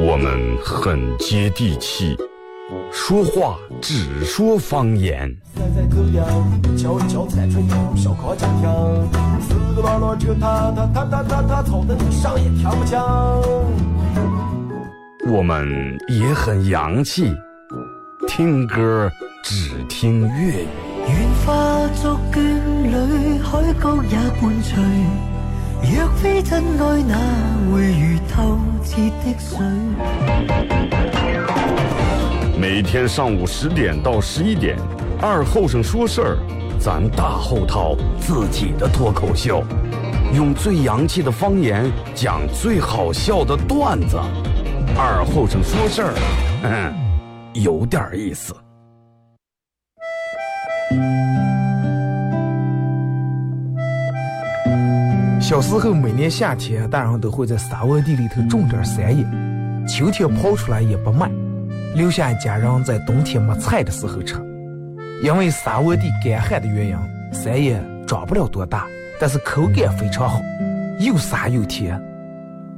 我们很接地气，说话只说方言。我们也很洋气，听歌只听粤语。若非真爱，哪会如透彻的水？每天上午十点到十一点，二后生说事儿，咱大后套自己的脱口秀，用最洋气的方言讲最好笑的段子。二后生说事儿，嗯，有点意思。小时候，每年夏天，大人都会在沙窝地里头种点山野，秋天刨出来也不卖，留下家人在冬天没菜的时候吃。因为沙窝地干旱的原因，山野长不了多大，但是口感非常好，又沙又甜。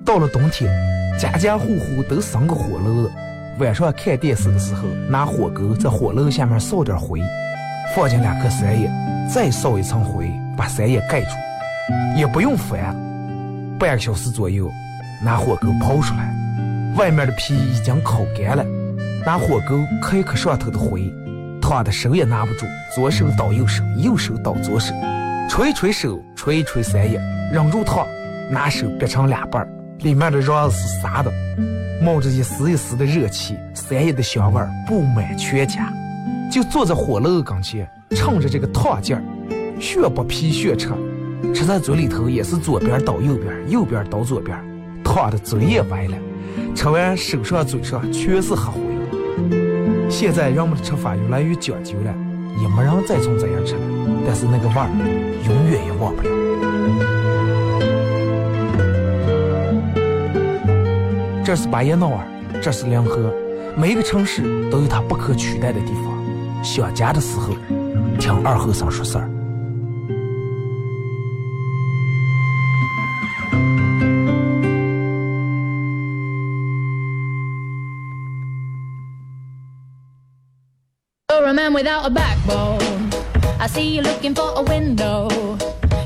到了冬天，家家户户都生个火炉，晚上看电视的时候，拿火钩在火炉下面烧点灰，放进两颗山野，再烧一层灰，把山野盖住。也不用翻，半个小时左右，拿火钩刨出来，外面的皮已经烤干了，拿火钩磕一磕上头的灰，烫的手也拿不住，左手倒右手，右手倒左手，捶一捶手，捶一捶三叶，忍住烫，拿手掰成两半，里面的瓤是沙的，冒着一丝一丝的热气，三叶的香味布满全家，就坐在火炉跟前，趁着这个烫劲儿，学剥皮学吃。吃在嘴里头也是左边倒右边，右边倒左边，烫的嘴也歪了。吃完手上嘴上全是黑灰。现在人们的吃法越来越讲究了，也没人再从这样吃了。但是那个味儿永远也忘不了。这是巴彦淖尔，这是临河，每个城市都有它不可取代的地方。想家的时候，听二后生说事儿。Without a backbone. I see you looking for a window.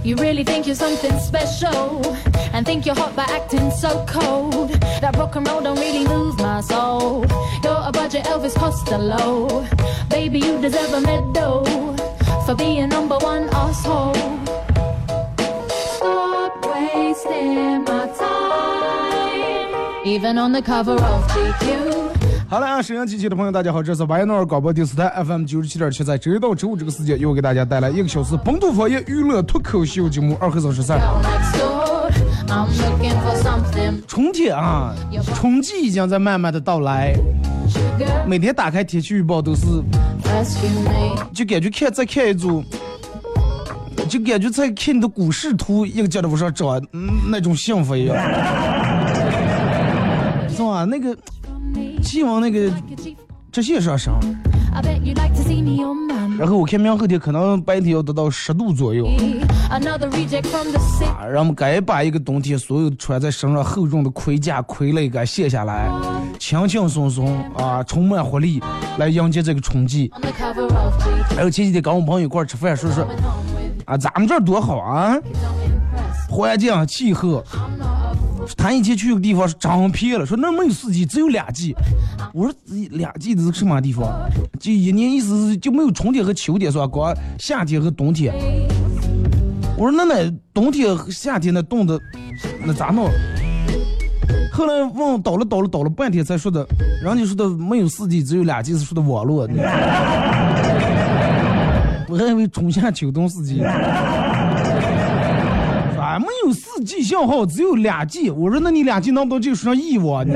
You really think you're something special and think you're hot by acting so cold. That rock and roll don't really move my soul. You're a budget Elvis Costello. Baby, you deserve a medal for being number one asshole. Stop wasting my time, even on the cover of GQ. 好了啊，沈阳机器的朋友，大家好，这是白彦淖尔广播电视台 FM 九十七点七，在周一到周五这个时间，又给大家带来一个小时本土方言娱乐脱口秀节目《二和三十三》。春天啊，春季已经在慢慢的到来，每天打开天气预报都是，就感觉看再看一组，就感觉在看你的股市图一个劲的往上涨，那种幸福一样，是吧？那个。希望那个直线上升，然后我看明后天可能白天要达到十度左右，啊，让我们该把一个冬天所有穿在身上厚重的盔甲傀儡给卸下来，轻轻松松啊，充满活力来迎接这个春季。还有前几天跟我朋友一块吃饭，说说啊，咱们这儿多好啊，环境气候。他以前去个地方是真骗了，说那没有四季，只有两季。我说两季是什么地方？就一年意思是就没有春天和秋天，是吧？光夏天和冬天。我说那那冬天和夏天那冻的，那咋弄？后来问倒了倒了倒了半天才说的，人家说的没有四季，只有两季，是说的网络。我还以为春夏秋冬四季。没有四 G 信号，只有两 G。我说，那你两 G 能不能就说上义务啊？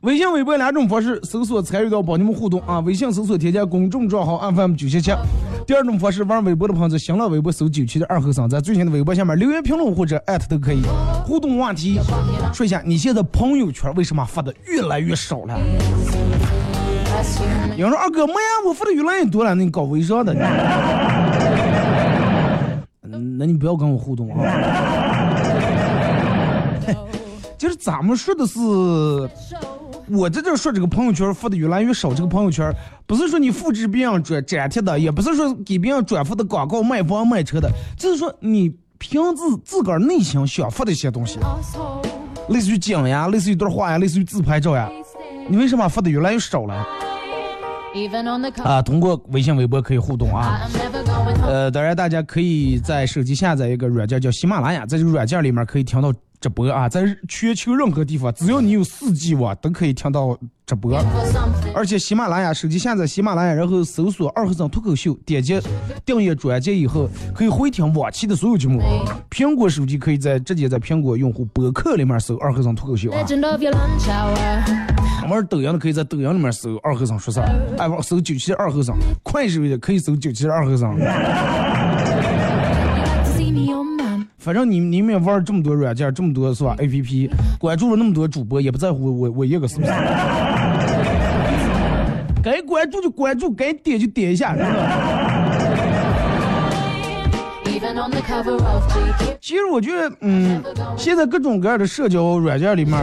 微信、微博两种方式搜索参与到帮你们互动啊！微信搜索添加公众账号 FM 九七七。第二种方式玩微博的朋友，新浪微博搜九七的二和尚，在最新的微博下面留言评论或者艾特都可以。互动话题，说一下你现在朋友圈为什么发的越来越少了？有人说二哥没呀，我发的越来越多了，那你搞微商的。那你不要跟我互动啊。就是咱们说的是，我在这说这个朋友圈发的越来越少。这个朋友圈不是说你复制别人转粘贴的，也不是说给别人转发的广告卖房卖车的，就是说你凭自自个儿内心想发的一些东西，类似于景呀，类似于一段话呀，类似于自拍照呀，你为什么发的越来越少了？啊，通过微信、微博可以互动啊。呃，当然大家可以在手机下载一个软件叫喜马拉雅，在这个软件里面可以听到。直播啊，在全球任何地方，只要你有四 G 网，都可以听到直播。而且喜马拉雅手机下载喜马拉雅，然后搜索二和尚脱口秀，点击订阅专辑以后，可以回听往期的所有节目。苹果手机可以在直接在苹果用户博客里面搜二和尚脱口秀啊。玩抖音的可以在抖音里面搜二和尚说事儿，哎，玩搜九七二和尚。快手也可以搜九七二和尚。反正你你们也玩这么多软件，这么多是吧？A P P 关注了那么多主播，也不在乎我我一个是不是？该关注就关注，该点就点一下，是吧。其实我觉得，嗯，现在各种各样的社交软件里面。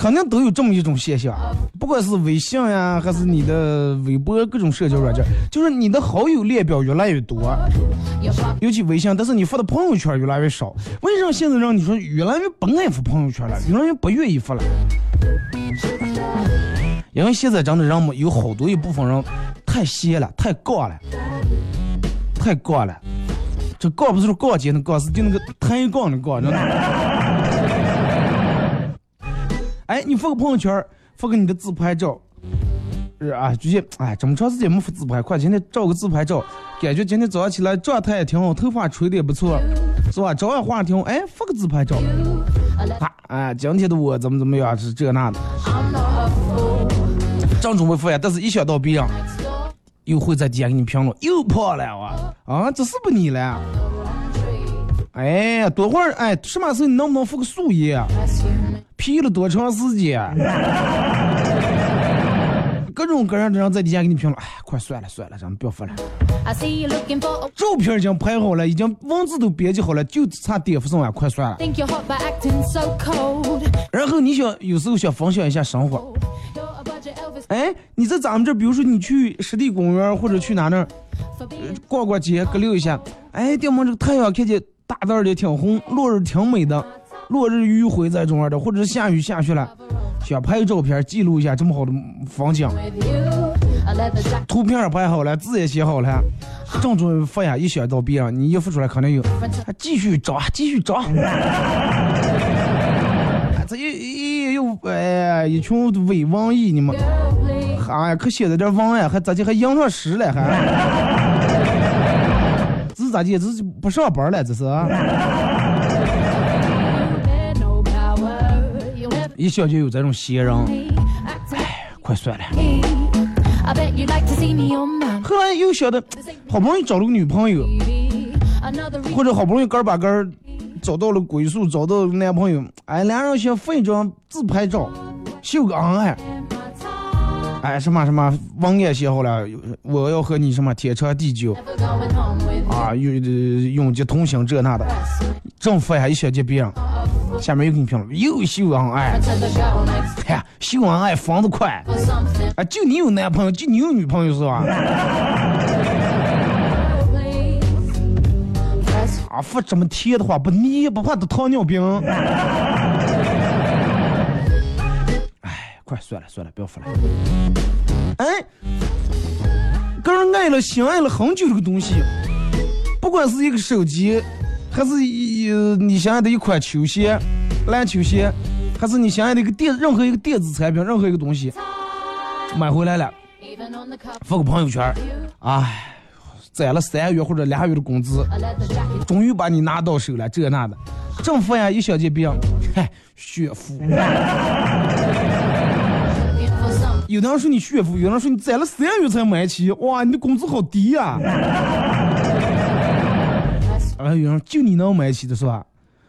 肯定都有这么一种现象，不管是微信呀，还是你的微博，各种社交软件，就是你的好友列表越来越多，尤其微信，但是你发的朋友圈越来越少。为什么现在让你说越来越不爱发朋友圈了，越来越不愿意发了？因为现在真的人们有好多一部分人太闲了，太杠了，太杠了。这杠不是杠精的杠，是就那个抬杠的杠，真的。哎，你发个朋友圈，发个你的自拍照，是啊，最近哎，这么长时间没发自拍，快今天照个自拍照，感觉今天早上起来状态也挺好，头发吹的也不错，是吧？照样画挺好，哎，发个自拍照，啊，哎，今天的我怎么怎么样，是这那的，正准备发呀，但是一想到别人，又会在底下给你评论，又破了哇，啊，这是不你了？哎，多会儿，哎，什么时候你能不能复个素颜？P 了多长时间？各种各样的人在底下给你评论，哎，快算了算了，咱们不要发了。照片已经拍好了，已经文字都编辑好了，就差点发送了，快算了。然后你想有时候想分享一下生活，哎，你在咱们这，比如说你去湿地公园或者去哪那逛逛街，隔溜一下，哎，顶门这个太阳看见大大的挺红，落日挺美的。落日余晖在中儿的，或者是下雨下去了，想拍照片记录一下这么好的风景。图片拍好了，字也写好了，正准备发呀，一想到别人，你一发出来肯定有，还继续找，继续找。这又又哎，一群伪文艺你们，哎呀，可写的点文呀，还咋就还印上诗了还？咋地？这是不上班了？这是？一想就有这种闲人，哎，快算了。后来又晓得，好不容易找了个女朋友，或者好不容易根儿把根儿找到了归宿，找到男朋友，哎，两人先分一张自拍照，秀个恩爱。哎，什么什么网页写好了，我要和你什么天长地久，啊，永永结同心这那的，正发下一小截别人。下面又给你评论，又秀恩爱，看秀恩爱房子快，啊，就你有男朋友，就你有女朋友是吧？啊，发这么甜的话，不你也不怕得糖尿病？快算了算了，不要发了。哎，个人爱了、心爱了很久这个东西，不管是一个手机。还是一你心爱的一款球鞋，篮球鞋，还是你心爱的一个电任何一个电子产品，任何一个东西，买回来了，发个朋友圈，哎，攒了三个月或者俩月的工资，终于把你拿到手了，这那的，政府呀一小件病，嗨，炫富。有的人说你炫富，有的人说你攒了三个月才买起，哇，你的工资好低呀。还有人就你能买起的是吧？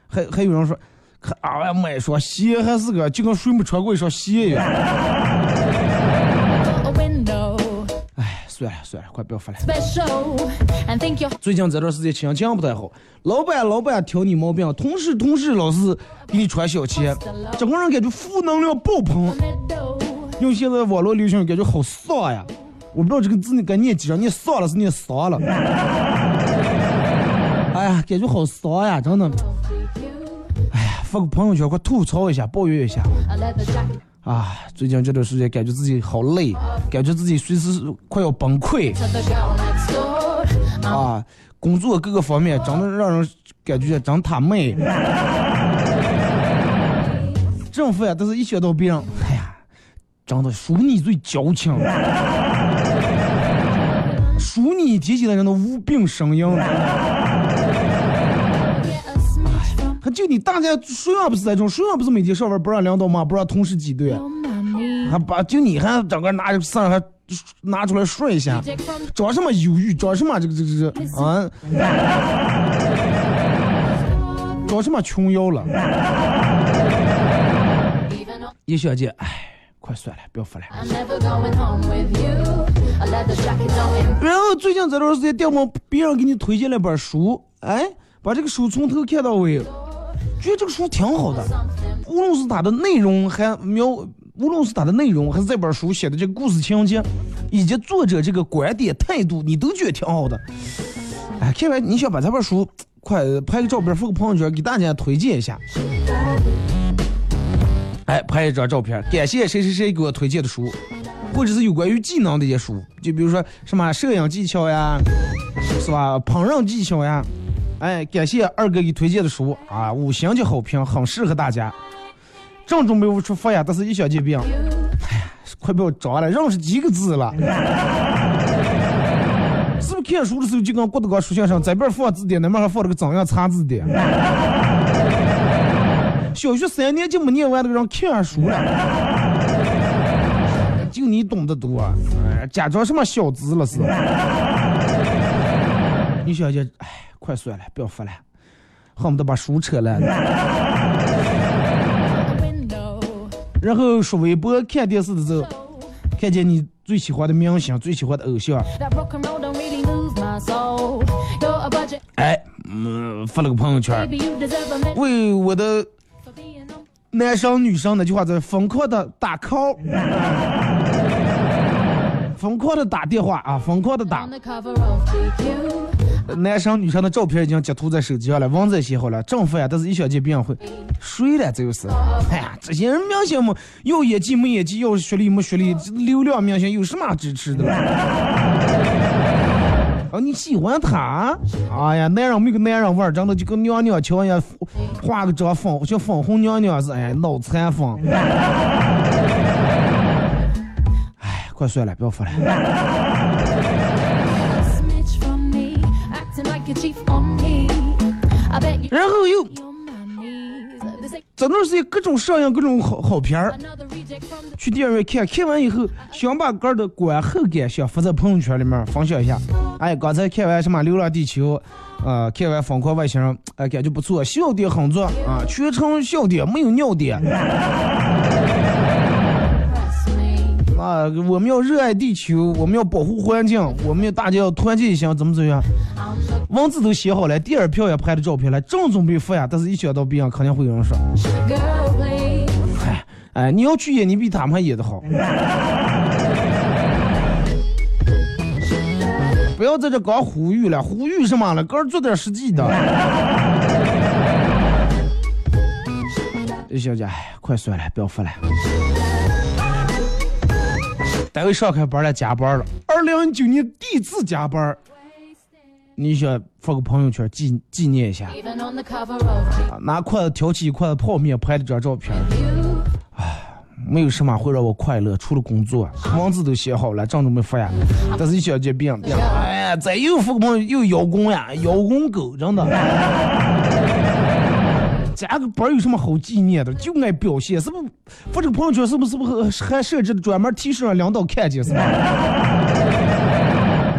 还还有人说，啊呀买双鞋还是个就跟水没穿过一双鞋一样。哎，算了算了，快不要发了。最近这段时间心情不太好，老板老板挑你毛病，同事同事老是给你传小气，整个人感觉负能量爆棚。用现在网络流行语感觉好丧呀！我不知道这个字你该念几声，念丧了是念丧了。哎呀，感觉好丧呀，真的。哎呀，发个朋友圈快吐槽一下，抱怨一下。啊，最近这段时间感觉自己好累，感觉自己随时快要崩溃.啊！工作各个方面真的让人感觉真他妹。政府呀，但是一想到别人，哎呀，真的属你最矫情，属你提起来人的无病呻吟。还就你大家谁样不是这种？谁样不是每天上班不让领导骂，不让同事挤兑？还把就你还整个拿着上还拿出来说一下，装什么忧郁？装什么这个这个这个啊？装什么琼瑶了？叶小姐，哎，快算了，不要发了。然后最近这段时间，电网别人给你推荐了本书，哎，把这个书从头看到尾，觉得这个书挺好的，无论是它的内容还描，无论是它的内容还是这本书写的这个故事情节，以及作者这个观点态度，你都觉得挺好的。哎，看完你想把这本书快拍个照片发个朋友圈给大家推荐一下。哎，拍一张照片，感谢谁谁谁给我推荐的书，或者是有关于技能的一些书，就比如说什么摄影技巧呀，是吧？烹饪技巧呀，哎，感谢二哥给推荐的书啊，五星级好评，很适合大家。正准备我出发呀，但是一想见病，哎呀，快不要装了，认识几个字了。是不是看书的时候就跟郭德纲书相声，这边放字典，那边还放了个怎样查字典？小学三年级没念完的让看书了，就你懂得多、啊，哎、假装什么小资了是？你小姐，哎，快算了，不要发了，恨不得把书扯了。然后刷微博看电视的时候，看见你最喜欢的明星、最喜欢的偶像，哎，嗯，发了个朋友圈，为我的男生女生那句话在疯狂的打 call，疯狂的打电话啊，疯狂的打.男生女生的照片已经截图在手机上了，文字写好了，正副呀，但是一想见病会睡了，这就是。哎呀，这些人明星嘛，有演技没演技，要学历没学历，流量明星有什么支持的了？啊，你喜欢他？哎呀，男人没个男人味儿，真的就跟娘娘腔一样，画个妆粉像粉红娘娘似的，哎，脑残粉。哎，快算了，不要发了。Smidge from me, 这段时间各种上映各种好好片儿。去电影院看，看完以后想把个儿的观后感想发在朋友圈里面分享一下。哎，刚才看完什么《流浪地球》，呃，看完《疯狂外星人》，哎，感觉不错，笑点很足啊，全程笑点没有尿点。我们要热爱地球，我们要保护环境，我们要大家要团结一心，怎么怎么样？文字都写好了，第二票也拍的照片了，正准备发呀，但是一想到别人，肯定会有人说，girl, please. 哎哎，你要去演，你比他们还演的好。不要在这搞呼吁了，呼吁什么了？哥做点实际的。小姐，快算了，不要发了。单位上开班了，加班了。二零一九年第一次加班，你想发个朋友圈纪纪念一下？拿筷子挑起一块泡面，拍了张照片。没有什么会让我快乐，除了工作。文字都写好了，正准备发呀，但是一想见病，病，哎呀，再又发个朋友又邀功呀，邀功狗，真的。加个班有什么好纪念的？就爱表现，是不是？发这个朋友圈是不是？是不是还设置了专门提示让领导看见？是吧？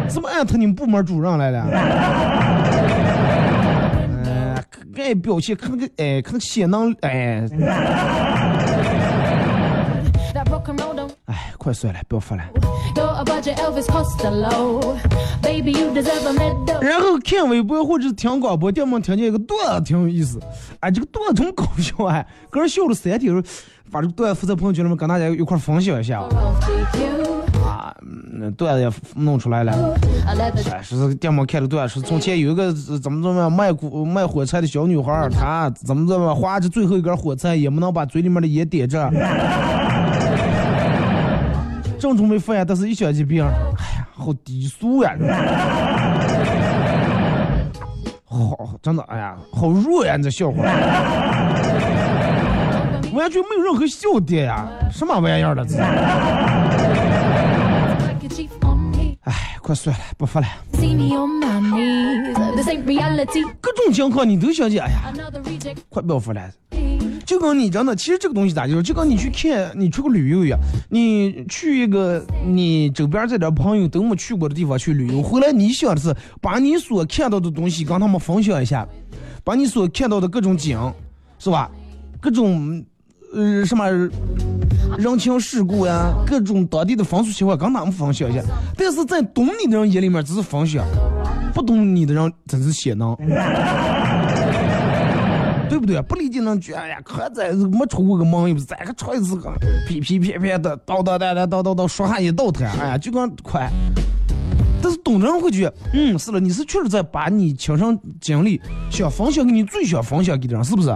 是不是艾特你们部门主任来了？哎，爱表现，看个哎，看显能哎。哎，快算了，不要发了。然后看微博或者听广播，电门听见一个段子挺有意思，哎，这个段子这么搞笑哎，个人笑了三天，把这个段子发在朋友圈里面，跟大家一块分享一下。啊，那段子也弄出来了，哎，是电门看的段子，是从前有一个怎么怎么卖古卖火柴的小女孩，她怎么怎么划着最后一根火柴，也没能把嘴里面的烟点着。正准备发呀，但是一想起别人，哎呀，好低俗呀！好，真的，哎呀，好弱呀！你这笑话，完全没有任何笑点呀，什么玩意儿的这？哎，快算了，不发了。各种情况你都想起，哎呀，快不要发了。就跟你真的，其实这个东西咋就是，就跟你去看，你出个旅游一样，你去一个你周边这点朋友都没去过的地方去旅游，回来你想的是把你所看到的东西跟他们分享一下，把你所看到的各种景，是吧？各种呃什么人情世故呀，各种当地的风俗习惯跟他们分享一下。但是在懂你的人眼里面只是分享，不懂你的人真是显能。对不对？不理解能觉哎呀，可在没出过个门，又不是再个出一次个，屁屁撇撇的，叨叨叨叨叨叨叨说话一道台，哎呀，就跟快。但是懂的人会觉得，嗯，是了，你是确实在把你亲身经历想分享给你最想分享给的人，是不是？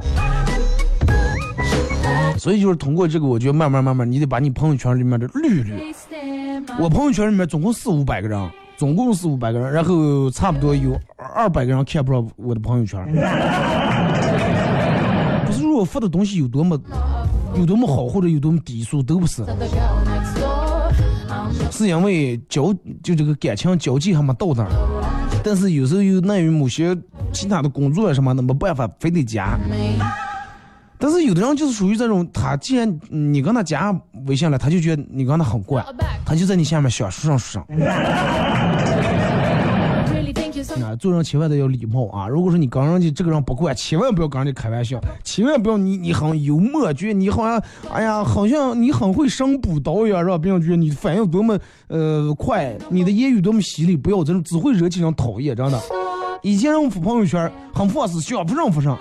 所以就是通过这个，我觉得慢慢慢慢，你得把你朋友圈里面的捋捋。我朋友圈里面总共四五百个人，总共四五百个人，然后差不多有二百个人看不着我的朋友圈。我发的东西有多么有多么好，或者有多么低俗，都不是，是因为交就这个感情交际还没到那儿，但是有时候又碍于某些其他的工作什么的，没办法非得加。但是有的人就是属于这种，他既然你跟他加微信了，他就觉得你跟他很怪，他就在你下面想说上说上。啊，做人千万得要礼貌啊！如果说你跟人家这个人不惯，千万不要跟人家开玩笑，千万不要你你很幽默，觉得你好像哎呀，好像你很会生补刀一样，让别人觉得你反应多么呃快，你的言语多么犀利，不要这种只会惹起人讨厌，真的。以前让我发朋友圈很放肆，想不让发上，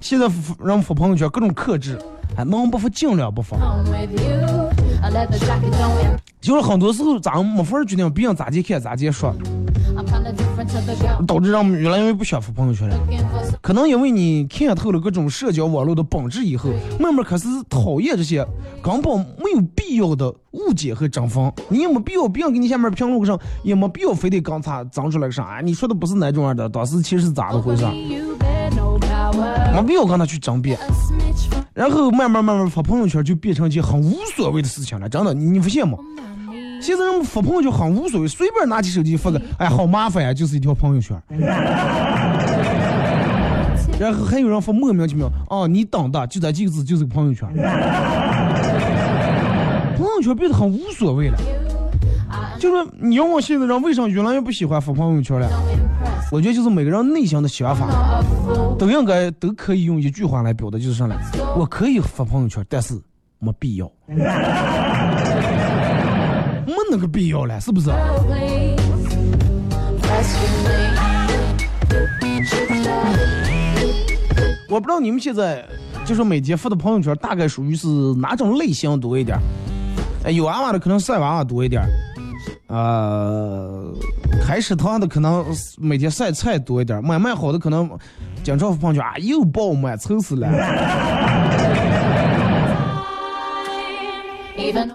现在让我发朋友圈各种克制，哎，能不发尽量不发。就是很多时候咱没法决定别人咋地看咋地说。导致让我们越来越不想发朋友圈了。可能因为你看透了各种社交网络的本质以后，慢慢开始讨厌这些根本没有必要的误解和争锋。你也没必要别人给你下面评论上，也没必要非得刚才争出来个啥。你说的不是那种样的，当时其实是咋的回事？没必要跟他去争辩。然后慢慢慢慢发朋友圈就变成一件很无所谓的事情了。真的，你你发现吗？现在人们发朋友圈很无所谓，随便拿起手机发个，哎，好麻烦呀，就是一条朋友圈。然后还有人发莫名其妙，哦，你等的就这几个字就是个朋友圈。朋友圈变得很无所谓了，就是你问我现在人为啥越来越不喜欢发朋友圈了？我觉得就是每个人内心的想法都应该都可以用一句话来表达，就是啥呢？我可以发朋友圈，但是没必要。没那个必要了，是不是？我不知道你们现在就是每天发的朋友圈大概属于是哪种类型多一点？哎，有娃娃的可能晒娃娃多一点，呃，开食堂的可能每天晒菜多一点，买卖好的可能经常发朋友圈啊，又爆满，愁死了。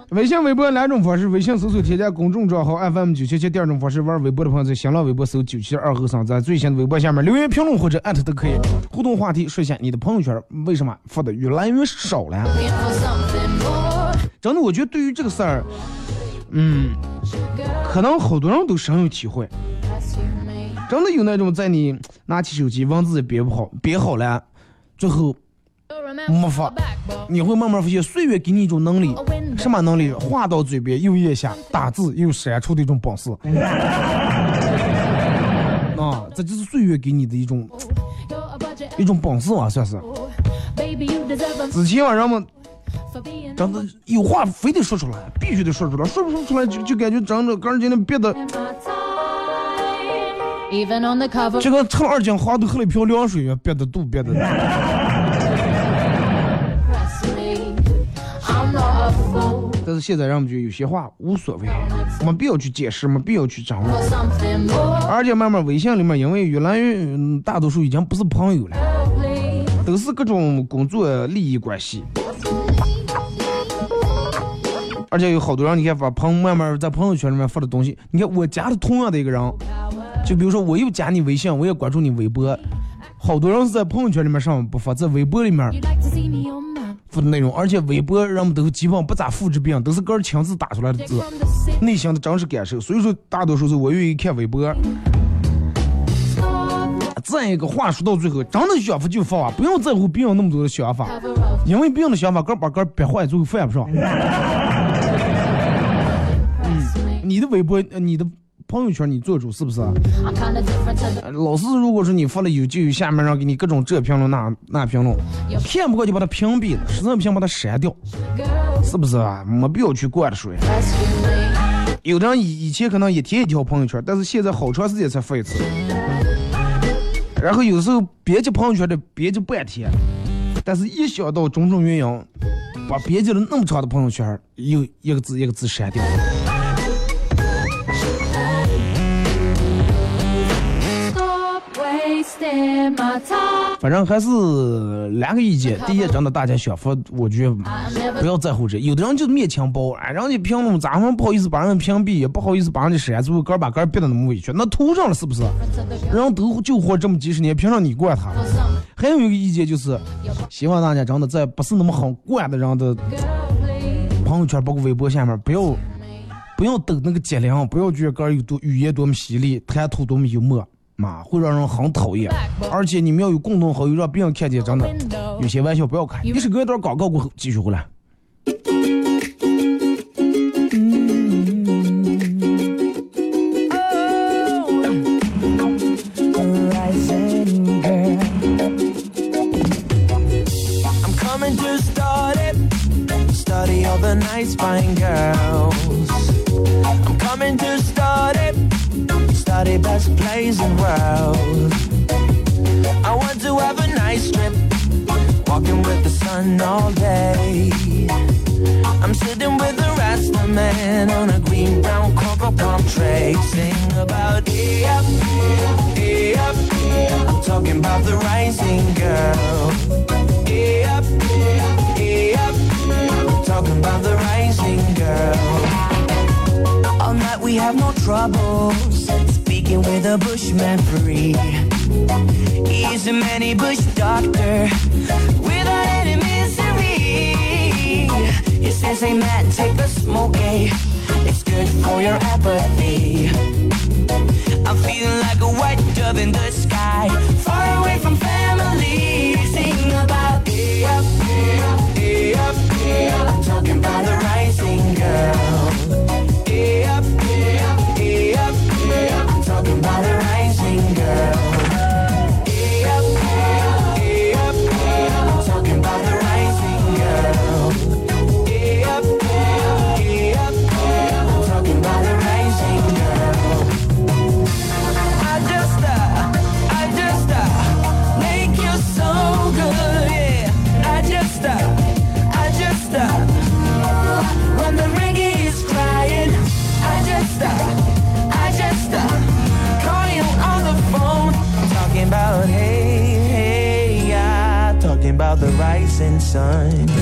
微信、微博两种方式：微信搜索添加公众账号 FM 九七七；第二种方式，玩微博的朋友在新浪微博搜九七二后生，在最新的微博下面留言评论或者艾特都可以。互动话题：说一下你的朋友圈为什么发的越来越少了？真的，我觉得对于这个事儿，嗯，可能好多人都深有体会。真的有那种在你拿起手机文字也编不好，编好了，最后。没法，你会慢慢发现，岁月给你一种能力，什么能力？话到嘴边又咽下，打字又删除的一种本事。啊，这就是岁月给你的一种一种本事啊，算是。之前晚上们真的有话非得说出来，必须得说出来，说不说出来就就感觉真的个人今天憋的。这个趁二斤黄豆喝了一瓢凉水呀，憋的肚憋的。但是现在人们觉得有些话无所谓，没必要去解释，没必要去争论。而且慢慢微信里面，因为越来越大多数已经不是朋友了，都是各种工作利益关系。而且有好多人，你看把朋慢慢在朋友圈里面发的东西，你看我加的同样的一个人，就比如说我又加你微信，我也关注你微博，好多人是在朋友圈里面上不发，在微博里面发的内容，而且微博人们都基本不咋复制别人，都是个人亲自打出来的字，内心的真实感受。所以说，大多数是我愿意看微博。再一个话说到最后，真的想发就发啊，不用在乎别人那么多的想法，因为别人的想法，个把个憋坏，最后犯不上。嗯你的微博，你的朋友圈你做主是不是？老是如果说你发了有就有下面让给你各种这评论那那评论，看不过就把它屏蔽了，实在不行把它删掉，是不是啊？没必要去管的说。有的人以以前可能一天一条朋友圈，但是现在好长时间才发一次。然后有时候编辑朋友圈的编辑半天，但是一想到种种原因，把编辑了那么长的朋友圈，又一个字一个字删掉。反正还是两个意见。第一，真的大家想法，我觉得不要在乎这。有的人就是面强包，哎，人家评论咱们不好意思把人屏蔽，也不好意思把人家删，最后个把个憋得那么委屈，那图上了是不是？人都就活这么几十年，凭啥你惯他？还有一个意见就是，希望大家真的在不是那么好惯的人的朋友圈，包括微博下面，不要不要等那个脊梁，不要觉得个有多语言多么犀利，谈吐多么幽默。嘛会让人很讨厌，而且你们要有共同好友，让别人看见，真的有些玩笑不要开。你是隔一段广告过后继续回来。The best place in the world. I want to have a nice trip, walking with the sun all day. I'm sitting with the Rasta man on a green brown cocoa palm tray, sing about hey up, hey up. I'm talking about the rising girl. Hey up, hey up. I'm talking about the rising girl. Night we have no troubles Speaking with a bushman free. He's a many bush doctor. Without any misery. He says, hey man, take a smoke, eh? It's good for your apathy. I'm feeling like a white dove in the sky sign.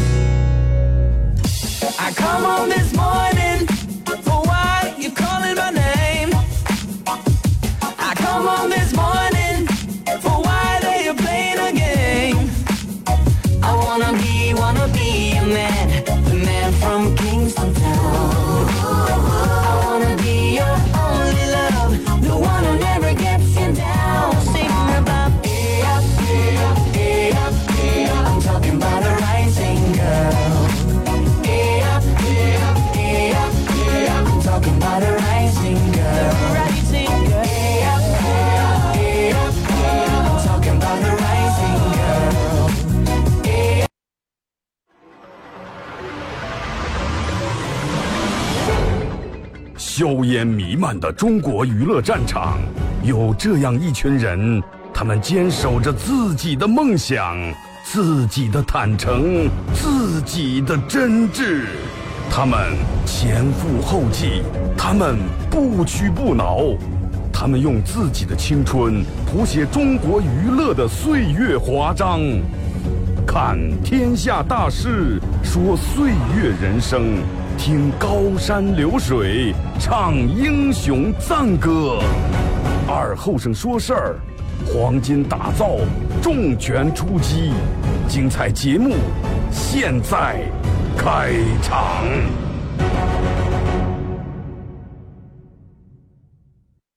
硝烟弥漫的中国娱乐战场，有这样一群人，他们坚守着自己的梦想，自己的坦诚，自己的真挚。他们前赴后继，他们不屈不挠，他们用自己的青春谱写中国娱乐的岁月华章。看天下大事，说岁月人生，听高山流水，唱英雄赞歌。二后生说事儿，黄金打造，重拳出击，精彩节目现在开场。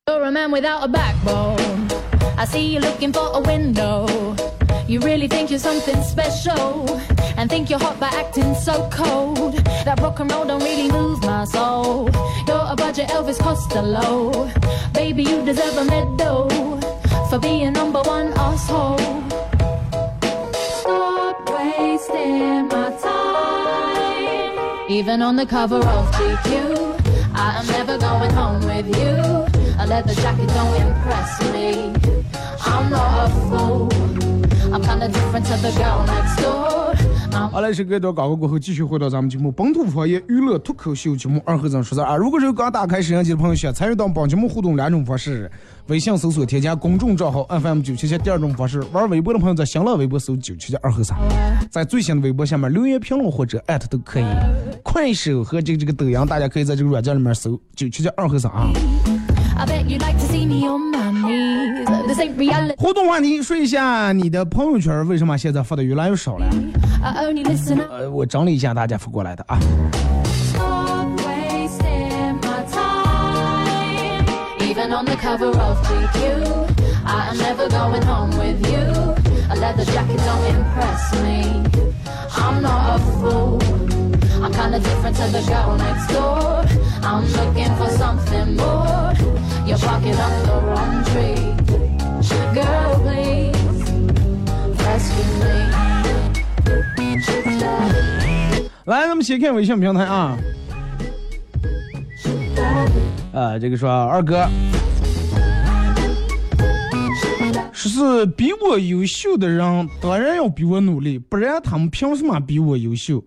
You're a man without a backbone. I see you looking for a window. You really think you're something special and think you're hot by acting so cold. That rock and roll don't really move my soul. You're a budget Elvis Costello. Baby, you deserve a medal for being number one asshole. Stop wasting my time. Even on the cover of GQ, I am never going home with you. A leather jacket don't impress me. I'm not a fool. 好嘞，是隔一段广告过后，继续回到咱们节目《本土方言娱乐脱口秀》节目二和尚说事啊。如果是刚打开摄像机的朋友，想参与到本节目互动两种方式：微信搜索添加公众账号 FM 九七七；第二种方式，玩微博的朋友在新浪微博搜九七七二和尚，在最新的微博下面留言评论或者艾特都可以。快手和这个这个抖音，大家可以在这个软件里面搜九七七二和尚啊。I bet you'd like to see me on my knees. This ain't reality. 互动话题，说一下你的朋友圈为什么现在发的越来越少了？I only listen up. 呃，我整理一下大家发过来的啊。I'm looking for something more. You're barking up the wrong tree. Girl, please rescue me. 来，咱们先看微信平台啊。啊，这个说二哥，说是比我优秀的人当然要比我努力，不然他们凭什么比我优秀？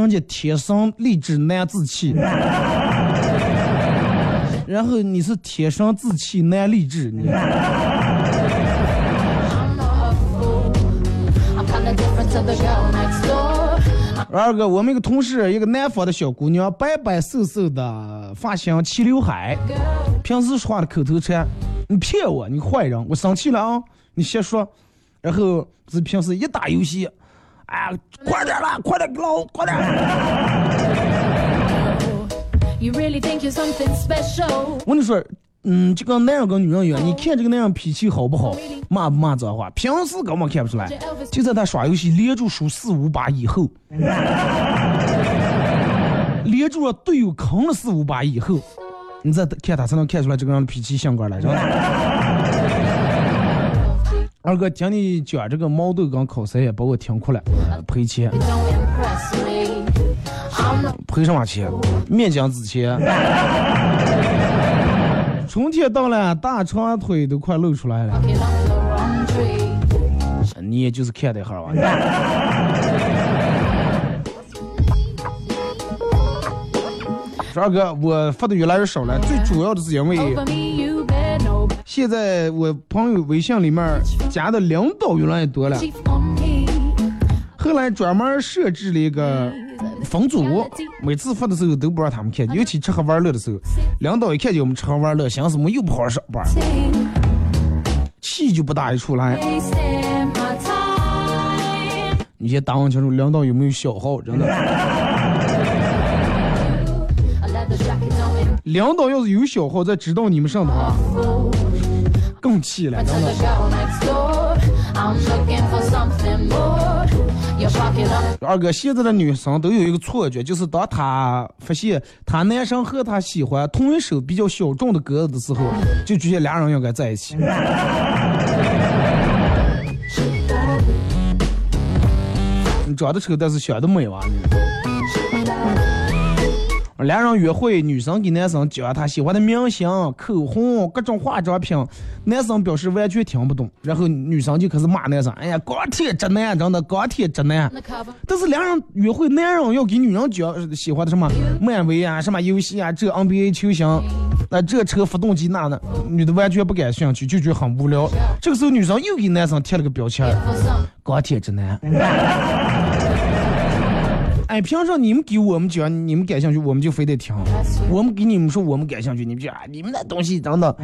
人家天生丽质难自弃，然后你是天生自弃难励志，你.二哥，我们一个同事，一个南方的小姑娘，白白瘦瘦的，发型齐刘海，平时说话的口头禅，你骗我，你坏人，我生气了啊！你先说，然后是平时一打游戏，哎，快点啦，快点给老，快点！You really think you're something special? 我跟你说，嗯，这个男人跟女人一样，你看这个男人脾气好不好，骂不骂脏话，平时根本看不出来，就在他耍游戏连住输四五把以后，连住了队友坑了四五把以后，你再看他才能看出来这个人的脾气性格来，知道吧？二哥，听你讲这个毛豆跟烤三也把我听哭了，赔钱，赔什么钱？面浆子钱。春天到了，大长腿都快露出来了。你也就是看这号啊。说二哥，我发的越来越少了，最主要的是因为现在我朋友微信里面加的领导越来越多了，后来专门设置了一个分组，每次发的时候都不让他们看，尤其吃喝玩乐的时候，领导一看见我们吃喝玩乐，想什么又不好好上班，气就不打一处来。你先打问清楚领导有没有小号，真的。领导要是有小号，再指导你们上的气了二哥，现在的女生都有一个错觉，就是当她发现她男生和她喜欢同一首比较小众的歌的时候，就觉得俩人应该在一起。你长得丑，但是想的美哇你。俩人约会，女生给男生讲她喜欢的明星、口红、各种化妆品，男生表示完全听不懂，然后女生就开始骂男生：“哎呀，钢铁直男，真的钢铁直男。”但是两人约会，男人要给女人讲喜欢的什么漫威啊、什么游戏啊、这 NBA 球星，那这车发动机那的，女的完全不感兴趣，就觉得很无聊。这个时候女生又给男生贴了个标签：钢铁直男。哎，凭啥你们给我们讲，你们感兴趣，我们就非得听；我们给你们说，我们感兴趣，你们就啊你们那东西等等。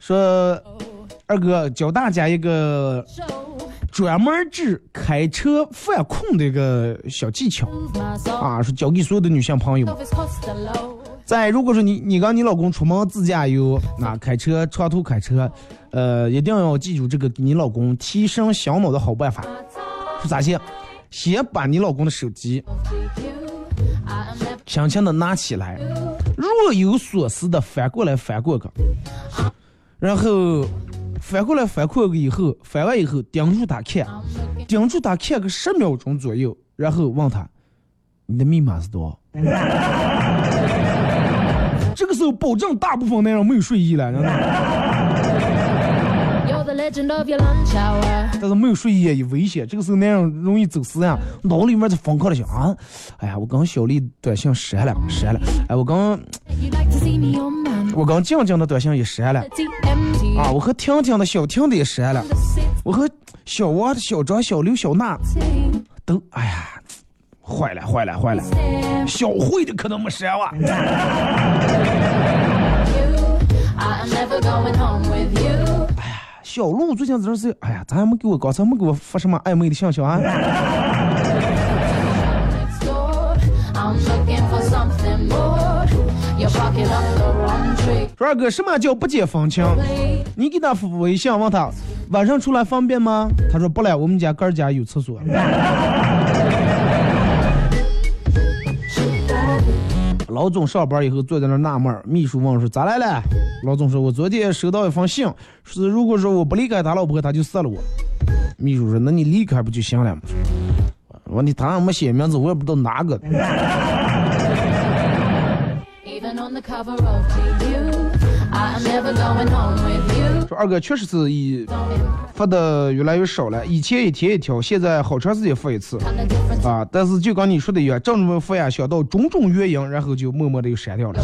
说二哥教大家一个专门治开车犯困的一个小技巧啊，是教给所有的女性朋友们。在如果说你你跟你老公出门自驾游，那开车长途开车。呃，一定要记住这个你老公提升小脑的好办法，是咋些？先把你老公的手机轻轻的拿起来，若有所思的翻过来翻过个，然后翻过来翻过个以后，翻完以后盯住他看，盯住他看个十秒钟左右，然后问他，你的密码是多少？这个时候保证大部分男人没有睡意了，真的。但是没有睡意也危险，这个时候男人容易走失啊，脑里面在疯狂的想啊，哎呀，我刚小丽短信删了，删了，哎，我刚，我刚静静的短信也删了，啊，我和婷婷的小婷的也删了，我和小王的小张、小刘、小娜都，哎呀，坏了，坏了，坏了，小慧的可能没删完。小鹿最近这是，哎呀，咋还没给我刚才没给我发什么暧昧的信息啊？说二哥，什么叫不解风情？你给他发微信问他晚上出来方便吗？他说不来，我们家哥家有厕所。老总上班以后坐在那纳闷，秘书问说咋来了？老总说，我昨天收到一封信，是如果说我不离开他老婆，他就杀了我。秘书说，那你离开不就行了吗？问题他还没写名字，我也不知道哪个。说二哥确实是以发的越来越少了，以前一天一条，现在好长时间发一次啊。但是就跟你说的一样，正准备发呀，想到种种原因，然后就默默的又删掉了。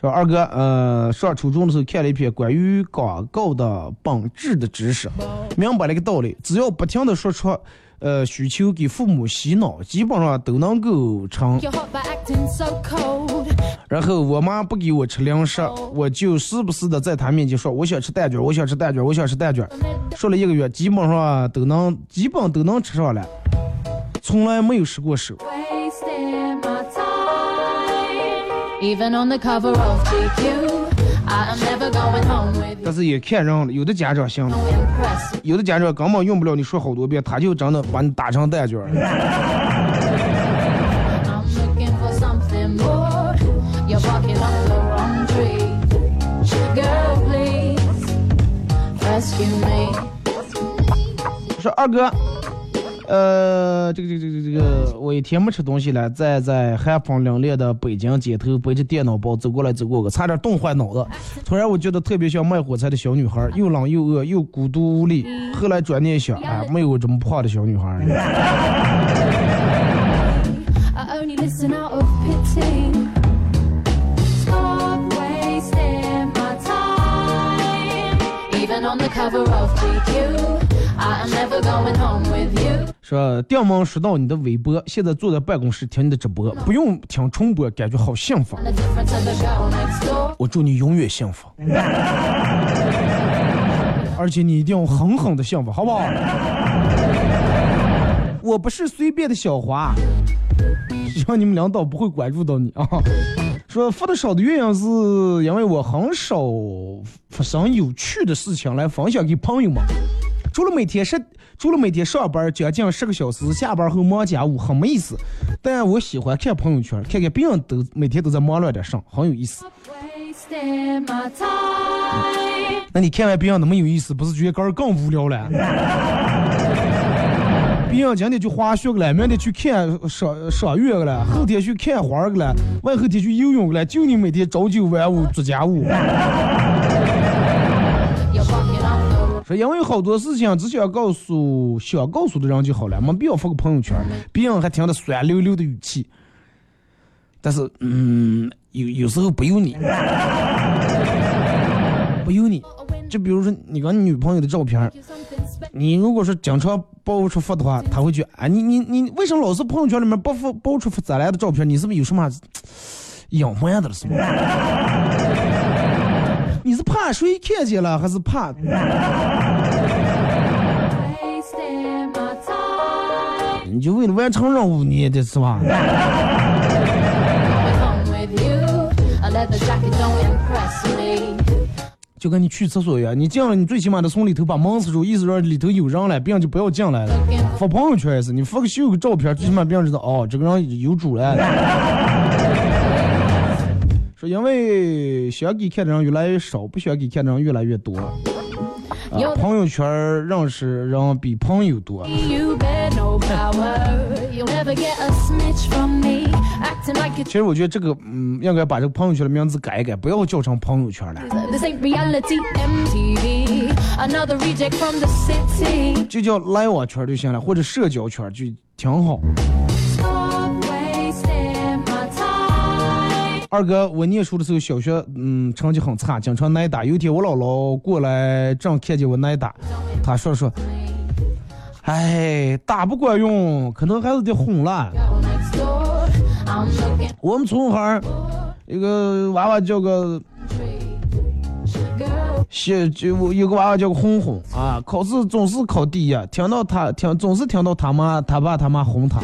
说二哥，呃，上初中的时候看了一篇关于广告的本质的知识，明白了一个道理，只要不停的说出。呃，需求给父母洗脑，基本上都能够成。然后我妈不给我吃零食，我就时不时的在她面前说我想吃蛋卷，我想吃蛋卷，我想吃蛋卷。说了一个月，基本上都能，基本都能吃上了，从来没有失过手。但是也看人了，有的家长行，有的家长根本用不了你说好多遍，他就真的把你打成蛋卷。说二哥。呃，这个这个这个这个，我一天没吃东西了，在在寒风凛冽的北京街头背着电脑包走过来走过，个差点冻坏脑子。突然我觉得特别像卖火柴的小女孩，又冷又饿又孤独无力。后来转念想，哎，没有这么胖的小女孩。说电门说到你的微博，现在坐在办公室听你的直播，不用听重播，感觉好幸福。我祝你永远幸福，而且你一定要狠狠的幸福，好不好？我不是随便的小花，希望你们领导不会关注到你啊。说发的少的原因是因为我很少发生有趣的事情来分享给朋友们。除了每天上，除了每天上班将近十个小时，下班后忙家务很没意思。但我喜欢看朋友圈，看看别人都每天都在忙乱点上，很有意思。那你看完别人那么有意思，不是觉得个儿更无聊了？别人今天去滑雪了，明天去看赏赏月了，后天去看花了，外后天去游泳了，就你每天朝九晚五做家务。说因为好多事情只想告诉想告诉的人就好了，没必要发个朋友圈，别人还听得酸溜溜的语气。但是，嗯，有有时候不由你，不由你。就比如说你跟女朋友的照片，你如果说经常爆出发的话，他会觉得，啊，你你你为什么老是朋友圈里面爆发爆出咱俩的照片？你是不是有什么 隐瞒的了？是吗？谁看见了，还是怕？你就为了完成任务，你的是吧？就跟你去厕所一样，你进了，你最起码得从里头把门锁住，意思说里头有人了，别人就不要进来了。发朋友圈也是，你发个秀个照片，最起码别人知道哦，这个人有主了。说因为想给看的人越来越少，不想给看的人越来越多。朋友圈认识人比朋友多。其实我觉得这个，嗯，应该把这个朋友圈的名字改一改，不要叫成朋友圈了，就叫来往圈就行了，或者社交圈就挺好。二哥，我念书的时候，小学嗯成绩很差，经常挨打。有一天我姥姥过来，正看见我挨打，她说说，哎，打不管用，可能还是得哄了。我们村孩一个娃娃叫个，写就有个娃娃叫个哄哄啊，考试总是考第一，听到他听总是听到他妈他爸他妈哄他，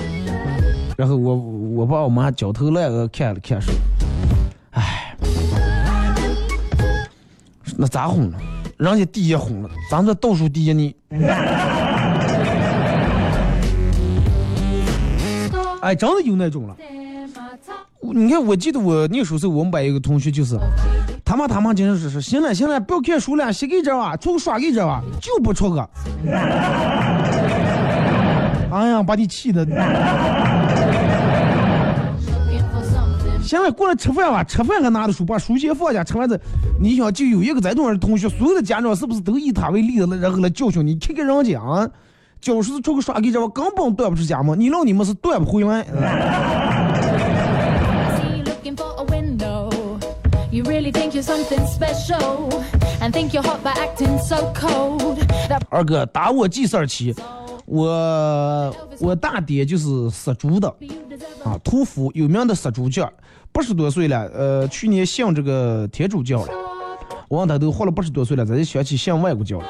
然后我我爸我妈焦头烂额看了看说说。那咋哄呢？人家第一哄了，咱这倒数第一呢？哎，真的有那种了。你看，我记得我念书时候，我们班有个同学就是，他妈他妈经常是说，行了行了，不要看书了，写给这吧，出个耍给这吧，就不出个。哎呀，把你气的。现在过来吃饭吧，吃饭还拿着书，把书先放下，吃完子，你想就有一个这种的同学，所有的家长是不是都以他为例子，然后来教训你？看看人家啊，教室出个刷给这，根本断不出家门，你让你们是断不回来。二哥打我记事儿起。我我大爹就是杀猪的，啊，屠夫有名的杀猪匠，八十多岁了，呃，去年信这个天主教了。我问他都活了八十多岁了，咱就想起信外国教了。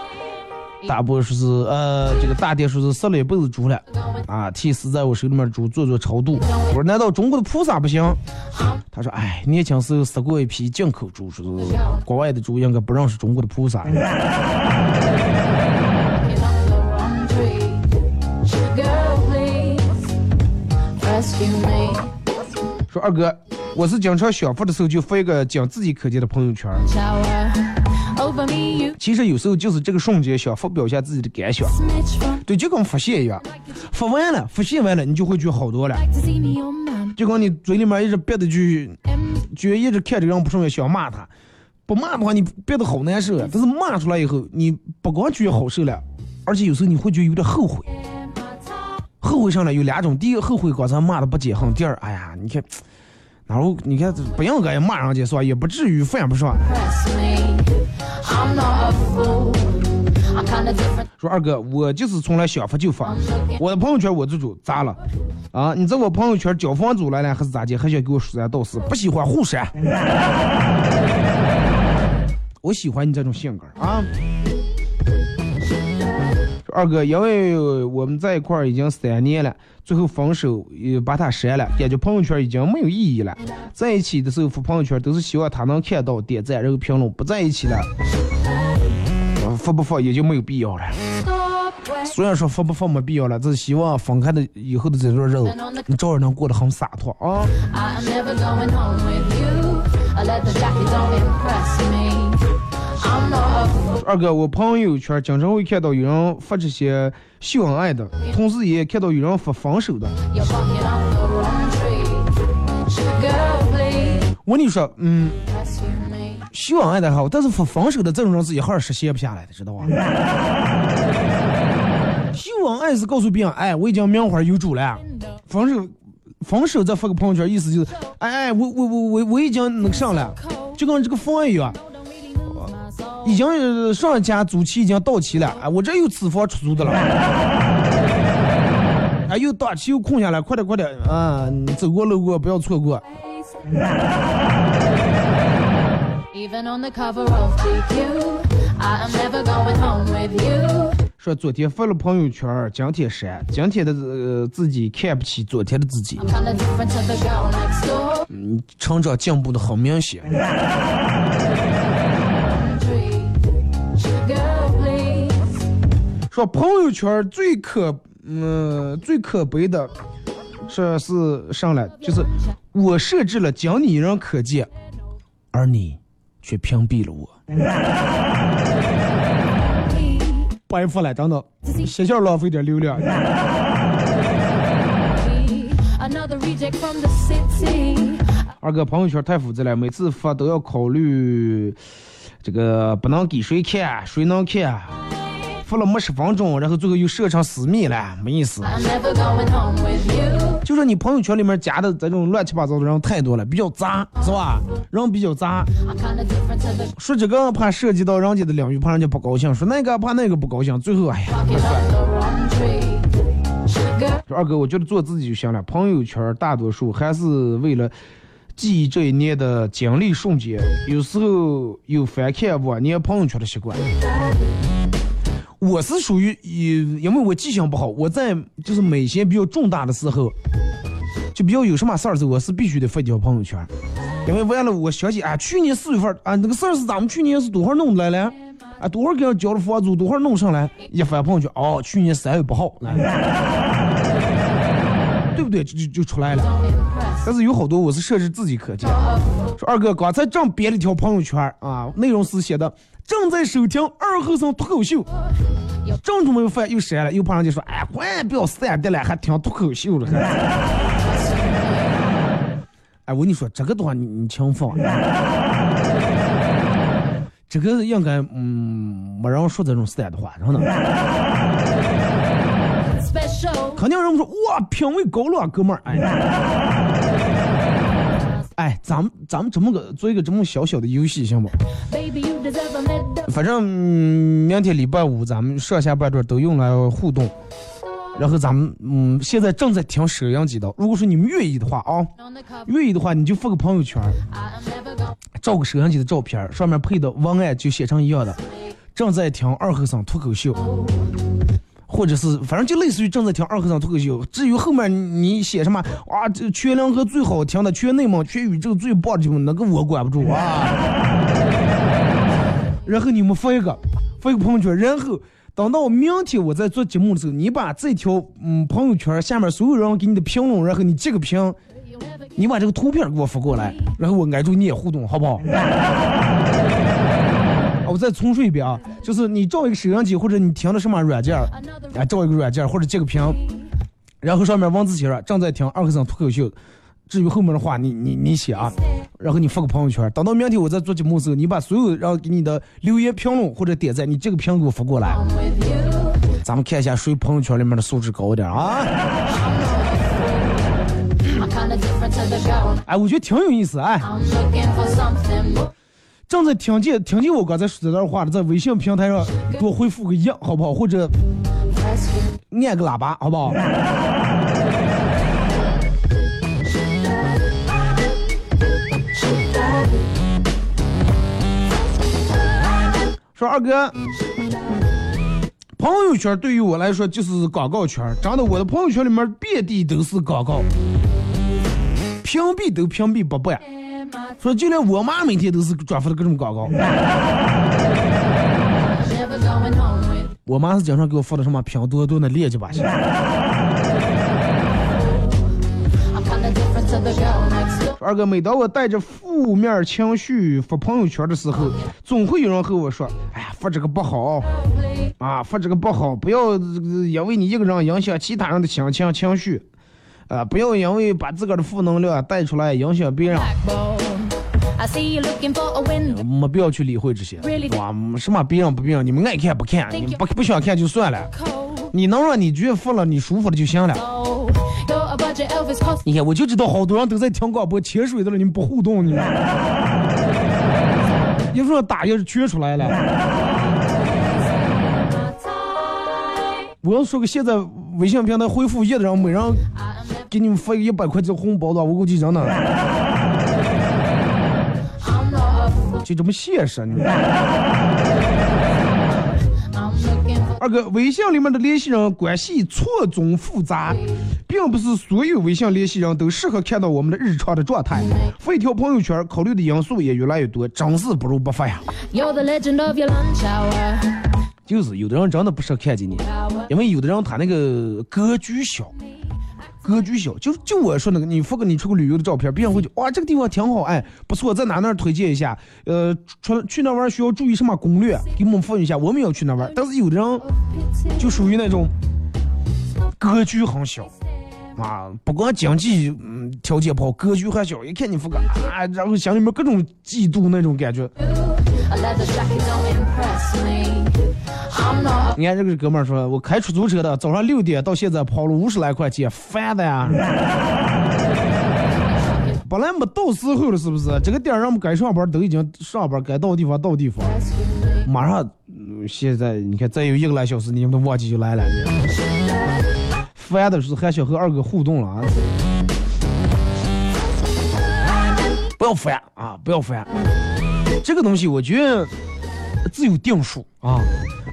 大伯说是，呃，这个大爹说是杀了一辈子猪了，啊，替死在我手里面猪做做超度。我说难道中国的菩萨不行？他说，哎，年轻时候杀过一批进口猪，说是国外的猪应该不认识中国的菩萨。说二哥，我是经常想发的时候就发一个讲自己可见的朋友圈。其实有时候就是这个瞬间想发表一下自己的感想，对，就跟发泄一样，发完了，发泄完了，你就会觉得好多了。就跟你嘴里面一直憋的就，就一直看着人不顺眼，想骂他，不骂的话你憋的好难受啊。但是骂出来以后，你不光觉得好受了，而且有时候你会觉得有点后悔。后悔上来有两种，第一个后悔刚才骂的不解恨，第二，哎呀，你看，然后你看不应该骂人家是吧？也不至于犯不上。说二哥，我就是从来想发就发，我的朋友圈我这主咋了？啊，你在我朋友圈交房租来了还是咋的？还想给我说三道四？不喜欢互删。我喜欢你这种性格啊。二哥，因为我们在一块儿已经三年了，最后分手也把他删了，感觉朋友圈已经没有意义了。在一起的时候发朋友圈都是希望他能看到点赞然后评论，不在一起了，发不发也就没有必要了。虽然说发不发没必要了，只是希望分开的以后的这段日子，你照样能过得很洒脱啊。二哥，我朋友圈经常会看到有人发这些秀恩爱的，同时也看到有人发分手的。我跟你说，嗯，秀恩爱的好，但是发分手的这种人是一会儿实现不下来的，知道吧？秀恩爱是告诉别人，哎，我已经名花有主了。分手，分手再发个朋友圈，意思就是，哎哎，我我我我我已经那个上了，就跟这个房一样。已经上家租期已经到期了，哎，我这又此房出租的了，哎，又档期又空下来，快点快点啊！走过路过不要错过。说昨天发了朋友圈，今天删，今天的自己看不起昨天的自己。嗯，成长进步的好明显。说朋友圈最可嗯最可悲的，说是上来就是我设置了仅你一人可见，而你却屏蔽了我。白发了，等等，学校浪费点流量。二哥朋友圈太复杂了，每次发都要考虑这个不能给谁看，谁能看。发了没十分钟，然后最后又设成私密了，没意思。就说你朋友圈里面加的这种乱七八糟的人太多了，比较杂，是吧？人比较杂。说这个怕涉及到人家的领域，怕人家不高兴；说那个怕那个不高兴。最后，哎呀，说二哥，我觉得做自己就行了。朋友圈大多数还是为了记忆这一年的经历瞬间，有时候有翻看往年朋友圈的习惯。我是属于，因因为我记性不好，我在就是每些比较重大的时候，就比较有什么事儿时候，我是必须得发一条朋友圈，因为完了我想起啊，去年四月份啊那个事儿是咱们去年是多少弄来了，啊多少给人交了房租，多少弄上来，一发朋友圈，哦，去年三月八号，来 对不对？就就就出来了。但是有好多我是设置自己可见，说二哥刚才正编了一条朋友圈啊，内容是写的。正在收听二后生脱口秀，正准备发又删了，又怕人家说，哎，管不要删的了，还听脱口秀了。哎，我跟你说，这个的话你你轻放，这个应该嗯没人说这种删的话，真的。肯定人们说哇，品味高了，哥们儿，哎。哎，咱们咱们这么个做一个这么小小的游戏行不？反正明天礼拜五咱们上下半段都用来互动，然后咱们嗯现在正在听摄像机的，如果说你们愿意的话啊，愿意的话你就发个朋友圈，照个摄像机的照片，上面配的文案就写成一样的，正在听二和尚脱口秀。或者是反正就类似于正在听二和尚脱口秀，至于后面你写什么啊，这全联合最好听的，全内蒙全宇宙最棒的节目，那个我管不住啊。然后你们发一个，发一个朋友圈，然后等到明天我在做节目的时候，你把这条嗯朋友圈下面所有人给你的评论，然后你截个屏，你把这个图片给我发过来，然后我挨住你也互动，好不好？我再重说一遍啊，就是你找一个摄像机或者你听的什么软件，啊，找一个软件或者截个屏，然后上面文字写着正在听二和尚脱口秀，至于后面的话你你你写啊，然后你发个朋友圈，等到明天我再做节目的时候，你把所有然后给你的留言评论或者点赞，你这个评论给我发过来，咱们看一下谁朋友圈里面的素质高一点啊。哎，我觉得挺有意思哎。正在听见听见我刚才说这段话的，在微信平台上给我回复个一，好不好？或者按个喇叭，好不好？说二哥，朋友圈对于我来说就是广告圈，真的，我的朋友圈里面遍地都是广告，屏蔽都屏蔽不办。说就连我妈每天都是转发的各种广告。我妈是经常给我发的什么拼多多的链接吧？二哥，每当我带着负面情绪发朋友圈的时候，总会有人和我说：“哎呀，发这个不好啊，发这个不好，不要因为你一个人影响其他人的心情情绪，啊，不要因为把自个儿的负能量带出来影响别人。”没必要去理会这些，哇，什么别人不别人，你们爱看不看，你不不想看就算了。你能让你觉得服了，你舒服了就行了。你看，我就知道好多人都在听广播潜水的了，你们不互动，你们。一说打也是缺出来了。我要说个现在微信平台回复一的人，每人给你们发一百块钱红包的，我估计真的。就这么现实呢？二哥，微信里面的联系人关系错综复杂，并不是所有微信联系人都适合看到我们的日常的状态。发一条朋友圈，考虑的因素也越来越多，真是不如不发呀。就是有的人真的不适合看见你，因为有的人他那个格局小。格局小，就就我说那个，你发个你出个旅游的照片，别人会觉哇这个地方挺好，哎不错，在哪哪推荐一下，呃，出去那玩需要注意什么攻略，给我们分一下，我们要去那玩。但是有的人就属于那种格局很小啊，不光经济嗯条件不好，格局还小，一看你发个啊，然后心里面各种嫉妒那种感觉。你看这个哥们儿说，我开出租车的，早上六点到现在跑了五十来块钱，烦的呀。本来没到时候了，是不是？这个点儿让我们该上班都已经上班，该到地方到地方。马上，现在你看再有一个来小时，你们都忘记就来了。烦的是还想和二哥互动了啊！不要烦啊！不要烦。这个东西我觉得自有定数啊。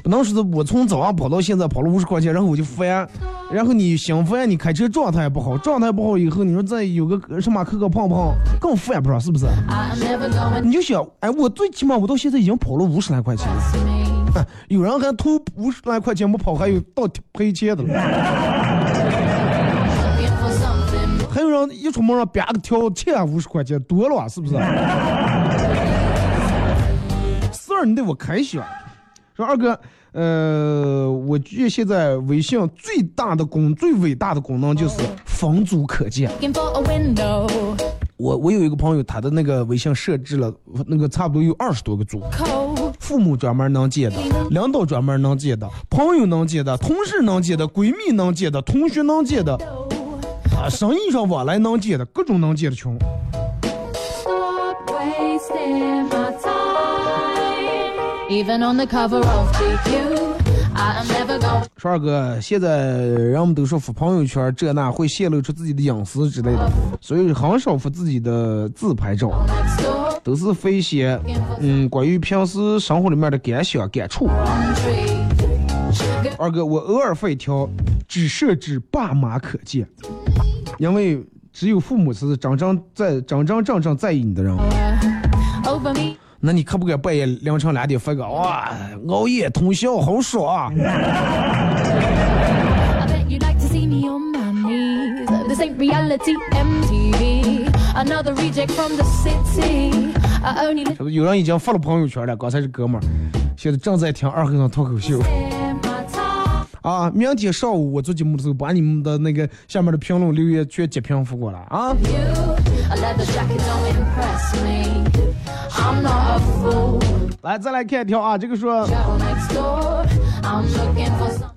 不能说是我从早上跑到现在跑了五十块钱，然后我就烦，然后你想烦，你开车状态不好，状态不好以后，你说再有个什么磕磕碰碰更烦，不知道是不是？你就想，哎，我最起码我到现在已经跑了五十来块钱了，有人还图五十来块钱不跑，还有倒赔钱的了，还有人一出门让别个条欠五十块钱，多了是不是？事儿你得我开心。说二哥，呃，我觉得现在微信最大的功、最伟大的功能就是分组可见。我我有一个朋友，他的那个微信设置了那个差不多有二十多个组，父母专门能借的，领导专门能借的，朋友能借的，同事能借的，闺蜜能借的，同学能借的，啊，生意上往来能借的，各种能借的群。说二哥，现在人们都说发朋友圈这那会泄露出自己的隐私之类的，所以很少发自己的自拍照，都是发一些嗯关于平时生活里面的感想感触。二哥，我偶尔发一条，只设置爸妈可见，因为只有父母是真正在真真正正在意你的人。那你可不可以半夜凌晨两点发个哇？熬夜通宵好爽！有人已经发了朋友圈了，刚才是哥们儿，现在正在听二和尚脱口秀。啊，明天上午我做节目的时候，把你们的那个下面的评论留言全截屏发过来啊。来，再来看一条啊，这个说，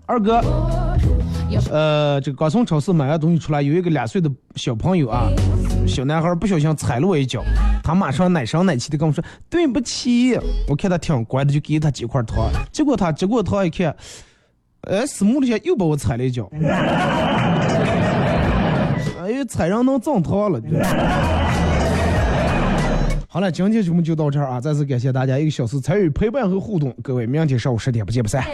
二哥，呃，这个刚从超市买完东西出来，有一个两岁的小朋友啊，小男孩不小心踩了我一脚，他马上奶声奶气的跟我说对不起，我看他挺乖的，就给他几块糖，结果他接过糖一看，哎，死木了下又把我踩了一脚，哎呀，踩人能长糖了。好了，今天节目就到这儿啊！再次感谢大家一个小时参与陪伴和互动，各位，明天上午十点不见不散。